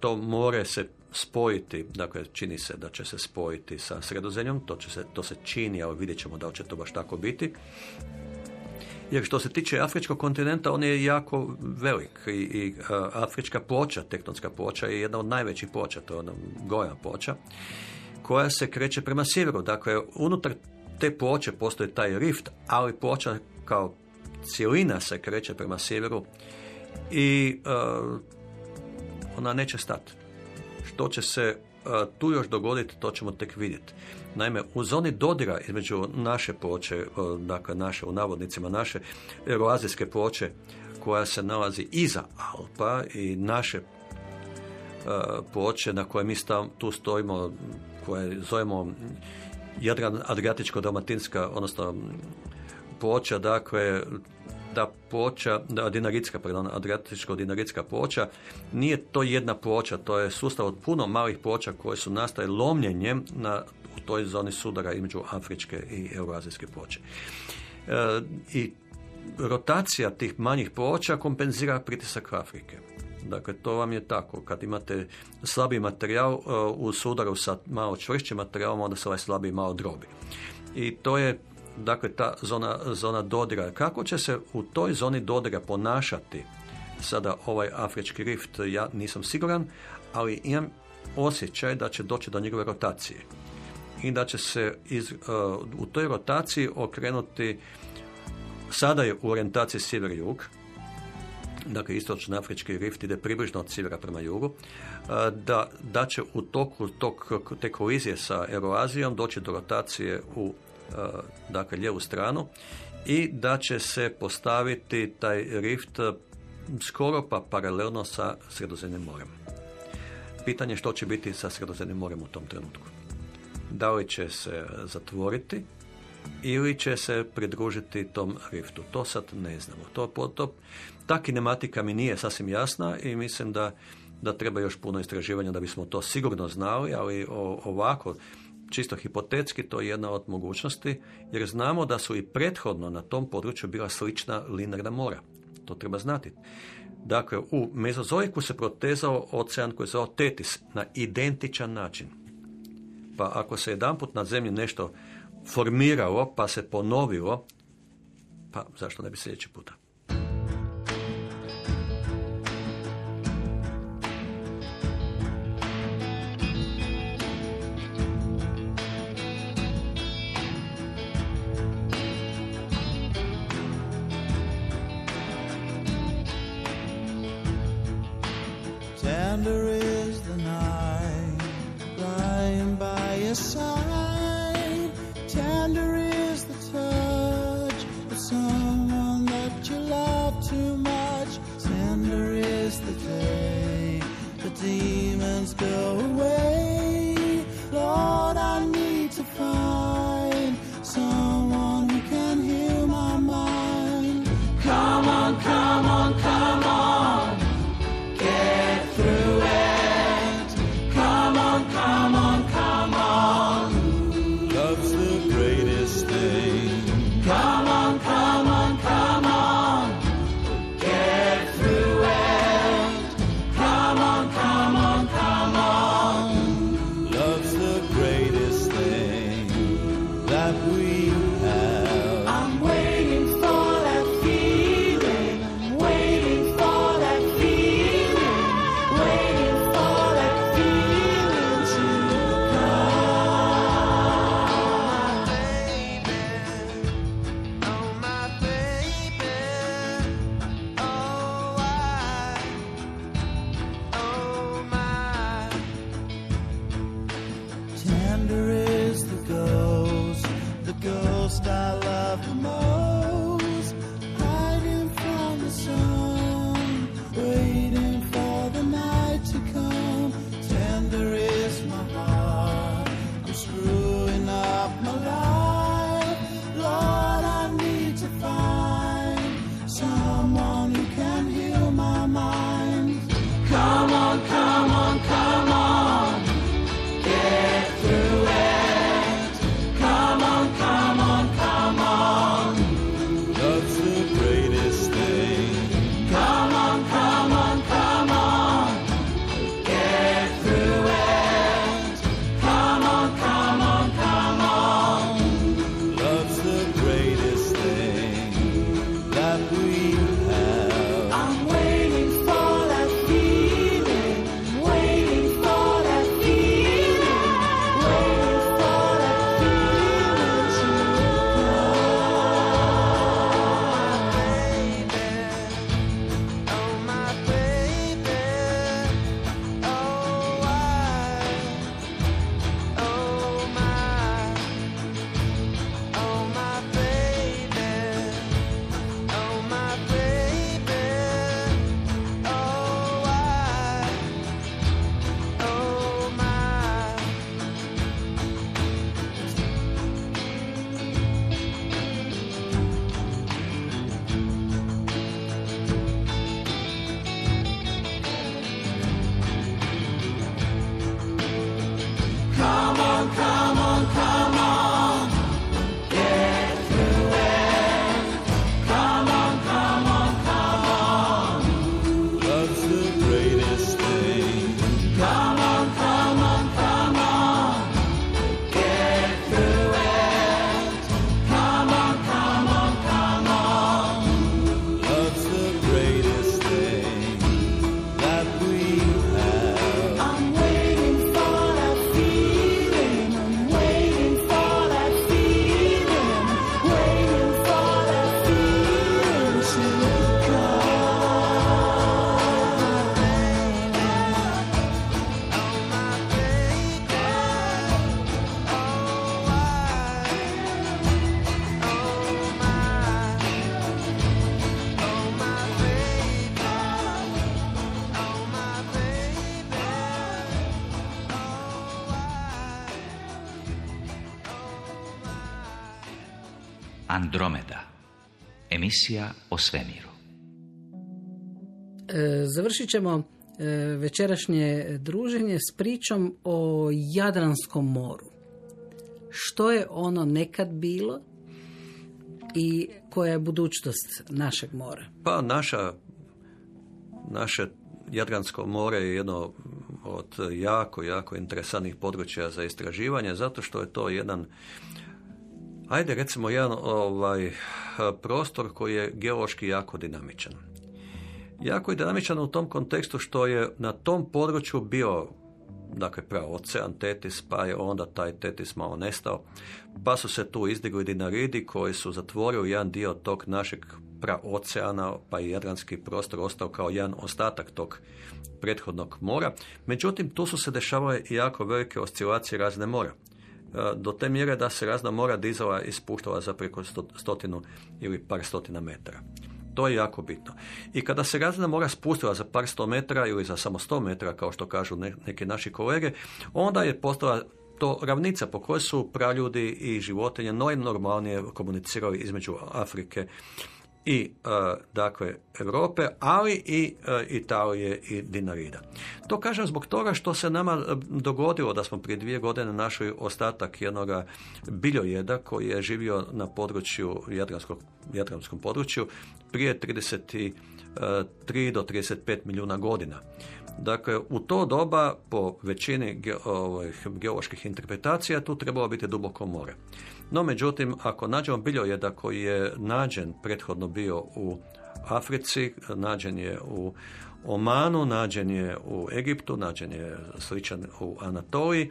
to more se spojiti, dakle čini se da će se spojiti sa sredozemljom, to, će se, to se čini, ali vidjet ćemo da li će to baš tako biti. Jer što se tiče afričkog kontinenta, on je jako velik i, i e, afrička ploča, tektonska ploča je jedna od najvećih ploča, to je ona goja ploča, koja se kreće prema sjeveru. Dakle, unutar te ploče postoji taj rift, ali ploča kao cijelina se kreće prema sjeveru i uh, ona neće stati. Što će se uh, tu još dogoditi, to ćemo tek vidjeti. Naime, u zoni dodira između naše ploče, uh, dakle naše, u navodnicima naše euroazijske ploče, koja se nalazi iza Alpa i naše ploče na koje mi stav, tu stojimo, koje zovemo Jadran Adriatičko-Dalmatinska, odnosno ploča, dakle, ta ploča, dinaritska, pardon, Adriatičko-dinaritska ploča, nije to jedna ploča, to je sustav od puno malih ploča koje su nastaje lomljenjem na, u toj zoni sudara između afričke i euroazijske ploče. E, I rotacija tih manjih ploča kompenzira pritisak Afrike. Dakle, to vam je tako. Kad imate slabiji materijal uh, u sudaru sa malo čvršćim materijalom, onda se ovaj slabiji malo drobi. I to je dakle ta zona, zona dodira. Kako će se u toj zoni dodira ponašati sada ovaj afrički rift, ja nisam siguran, ali imam osjećaj da će doći do njegove rotacije i da će se iz, uh, u toj rotaciji okrenuti sada je u orijentaciji sjever-jug, dakle istočno afrički rift ide približno od sjevera prema jugu, da, da će u toku tog, te kolizije sa Euroazijom doći do rotacije u dakle lijevu stranu i da će se postaviti taj rift skoro pa paralelno sa Sredozemnim morem. Pitanje što će biti sa Sredozemnim morem u tom trenutku. Da li će se zatvoriti ili će se pridružiti tom riftu. To sad ne znamo. To, to, ta kinematika mi nije sasvim jasna i mislim da, da treba još puno istraživanja da bismo to sigurno znali, ali ovako, čisto hipotetski, to je jedna od mogućnosti, jer znamo da su i prethodno na tom području bila slična linarna mora. To treba znati. Dakle, u mezozoiku se protezao ocean koji se zove Tetis na identičan način. Pa ako se jedanput na zemlji nešto formiralo, pa se ponovilo, pa zašto ne bi sljedeći puta? Emisija o svemiru. E, završit ćemo e, večerašnje druženje s pričom o Jadranskom moru. Što je ono nekad bilo i koja je budućnost našeg mora? Pa naša, naše Jadransko more je jedno od jako, jako interesantnih područja za istraživanje, zato što je to jedan ajde recimo jedan ovaj prostor koji je geološki jako dinamičan. Jako je dinamičan u tom kontekstu što je na tom području bio dakle pravo ocean Tetis, pa je onda taj Tetis malo nestao, pa su se tu izdigli dinaridi koji su zatvorili jedan dio tog našeg praoceana, pa i jadranski prostor ostao kao jedan ostatak tog prethodnog mora. Međutim, tu su se dešavale jako velike oscilacije razne mora. E, do te mjere da se razna mora dizala i spuštala za preko stotinu ili par stotina metara. To je jako bitno. I kada se razina mora spustila za par sto metara ili za samo sto metara, kao što kažu neki naši kolege, onda je postala to ravnica po kojoj su praljudi i životinje najnormalnije komunicirali između Afrike i e, dakle Europe, ali i e, Italije i Dinarida. To kažem zbog toga što se nama e, dogodilo da smo prije dvije godine našli ostatak jednog biljojeda koji je živio na području Jadranskog, Jadranskom području prije 33 do 35 milijuna godina. Dakle, u to doba, po većini geoloških interpretacija, tu trebalo biti duboko more. No, međutim, ako nađemo biljojeda koji je nađen, prethodno bio u Africi, nađen je u Omanu, nađen je u Egiptu, nađen je sličan u Anatoliji,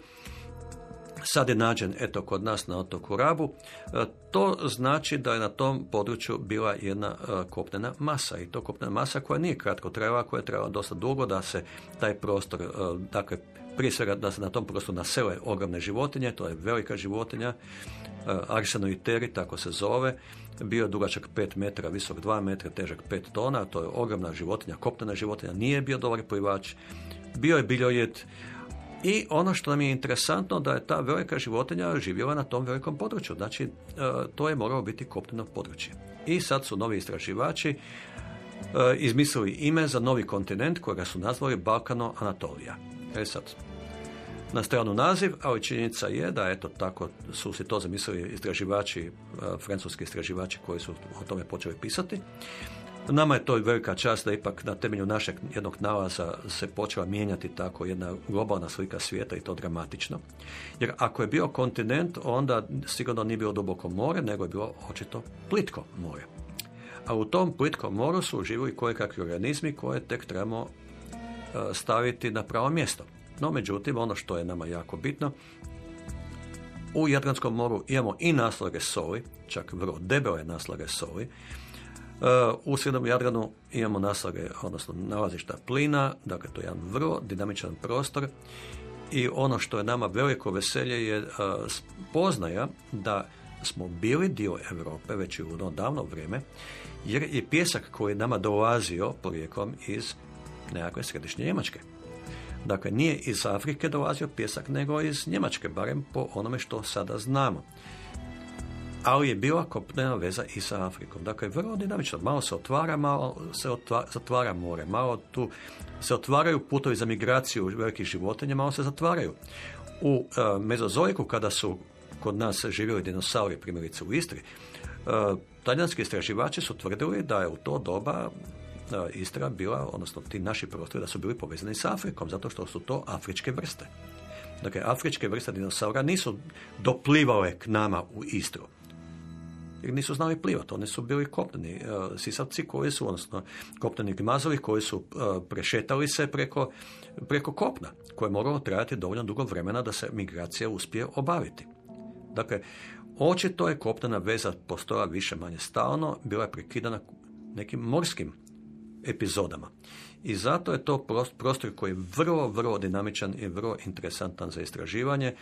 sad je nađen eto kod nas na otoku Rabu, e, to znači da je na tom području bila jedna e, kopnena masa i to kopnena masa koja nije kratko trajala, koja je trajala dosta dugo da se taj prostor, e, dakle prije svega da se na tom prostoru nasele ogromne životinje, to je velika životinja, arsenoiteri, tako se zove, bio je dugačak 5 metara, visok 2 metra, težak 5 tona, to je ogromna životinja, kopnena životinja, nije bio dobar plivač, bio je biljojed, i ono što nam je interesantno da je ta velika životinja živjela na tom velikom području. Znači, e, to je moralo biti kopneno područje. I sad su novi istraživači e, izmislili ime za novi kontinent kojega su nazvali Balkano Anatolija. E sad, na stranu naziv, ali činjenica je da eto tako su si to zamislili istraživači, e, francuski istraživači koji su o tome počeli pisati. Nama je to velika čast da ipak na temelju našeg jednog nalaza se počela mijenjati tako jedna globalna slika svijeta i to dramatično. Jer ako je bio kontinent, onda sigurno nije bilo duboko more, nego je bilo očito plitko more. A u tom plitkom moru su živjeli kakvi organizmi koje tek trebamo e, staviti na pravo mjesto. No, međutim, ono što je nama jako bitno, u Jadranskom moru imamo i naslage soli, čak vrlo debele naslage soli, u Srednom Jadranu imamo naslage, odnosno nalazišta plina, dakle to je jedan vrlo dinamičan prostor i ono što je nama veliko veselje je spoznaja da smo bili dio Europe već i u davno vrijeme, jer je pjesak koji je nama dolazio porijekom iz nekakve središnje Njemačke. Dakle, nije iz Afrike dolazio pjesak, nego iz Njemačke, barem po onome što sada znamo ali je bila kopnena veza i sa Afrikom. Dakle, vrlo dinamično. Malo se otvara, malo se zatvara more. Malo tu se otvaraju putovi za migraciju velikih životinja, malo se zatvaraju. U uh, mezozoiku, kada su kod nas živjeli dinosauri, primjerice u Istri, uh, talijanski istraživači su tvrdili da je u to doba Istra bila, odnosno ti naši prostori, da su bili povezani sa Afrikom, zato što su to afričke vrste. Dakle, afričke vrste dinosaura nisu doplivale k nama u Istru jer nisu znali plivati. Oni su bili kopneni uh, sisavci koji su, odnosno kopneni gmazovi koji su uh, prešetali se preko, preko kopna, koje moralo trajati dovoljno dugo vremena da se migracija uspije obaviti. Dakle, očito je kopnena veza postoja više manje stalno, bila je prekidana nekim morskim epizodama. I zato je to prostor koji je vrlo, vrlo dinamičan i vrlo interesantan za istraživanje. E,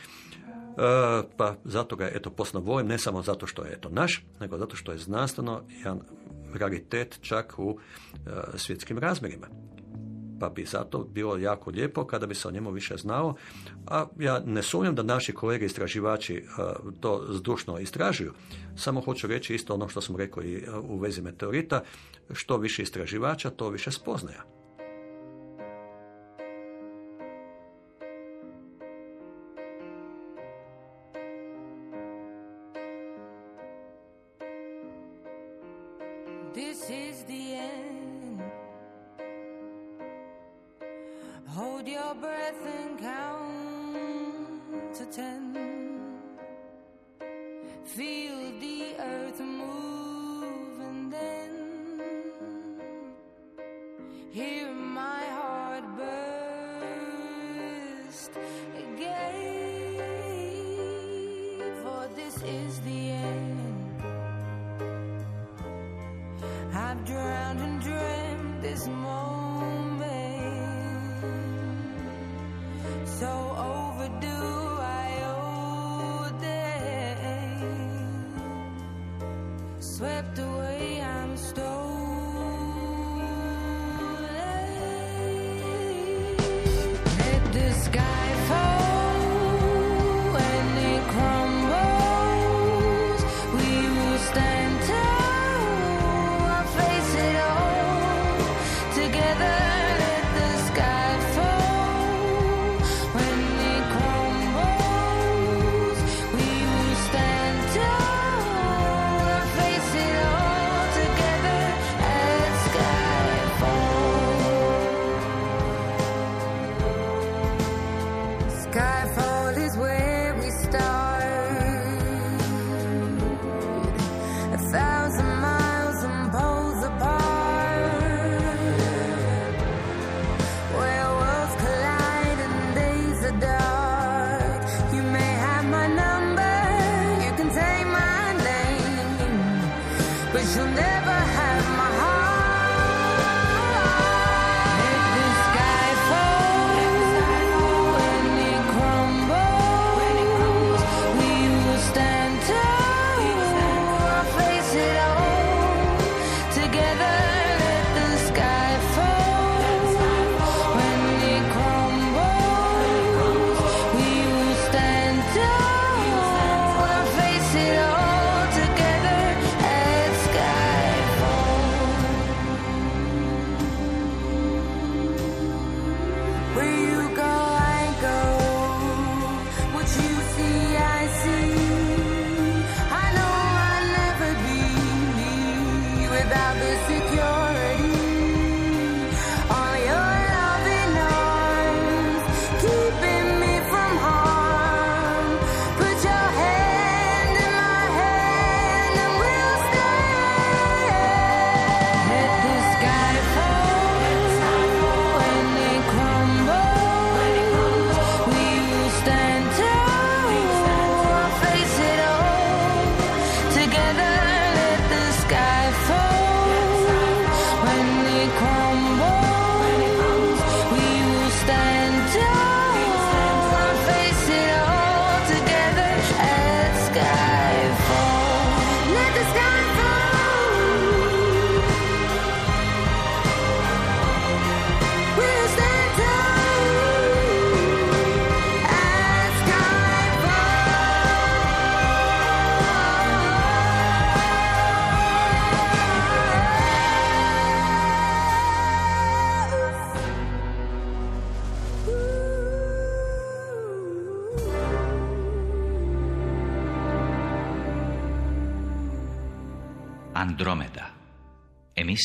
pa zato ga eto posno volim, ne samo zato što je eto naš, nego zato što je znanstveno jedan raritet čak u e, svjetskim razmjerima pa bi zato bilo jako lijepo kada bi se o njemu više znao. A ja ne sumnjam da naši kolege istraživači e, to zdušno istražuju. Samo hoću reći isto ono što sam rekao i e, u vezi meteorita. Što više istraživača, to više spoznaja.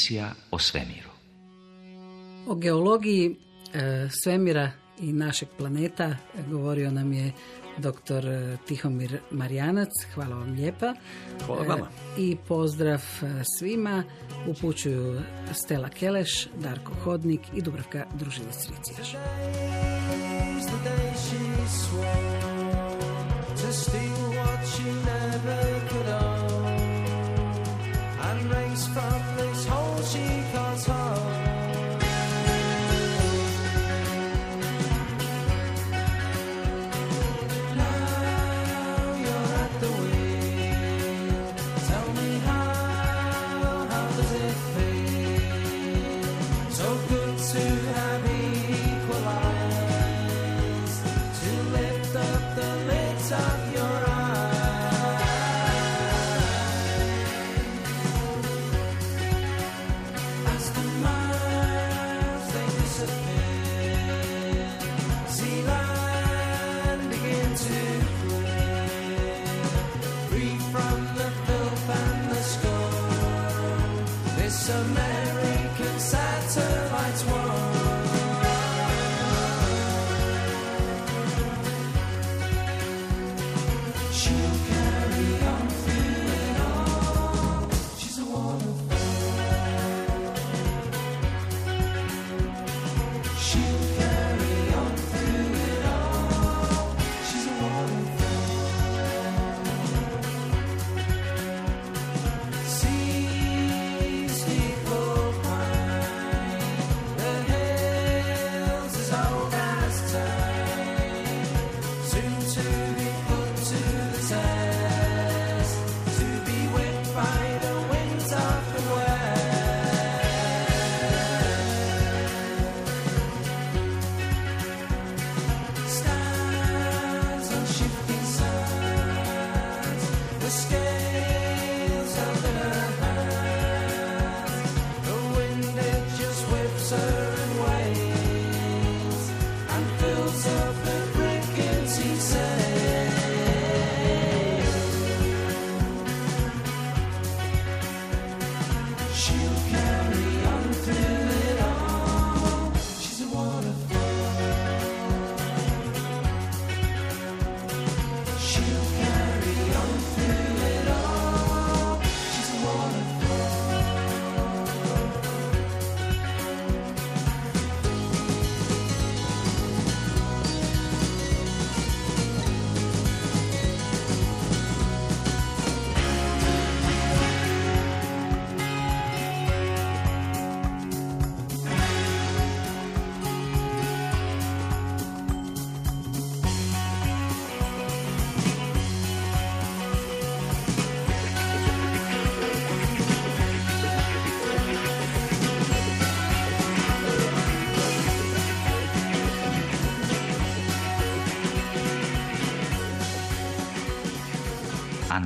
emisija o svemiru. O geologiji e, svemira i našeg planeta govorio nam je dr. E, Tihomir Marijanac. Hvala vam lijepa. Hvala e, vama. I pozdrav svima. Upućuju Stela Keleš, Darko Hodnik i Dubravka družinic Ricijaš. To watching, never could own. race from this hole she calls home.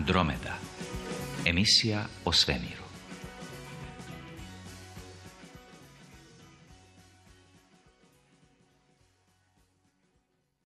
Andromeda. Emisija o svemiru.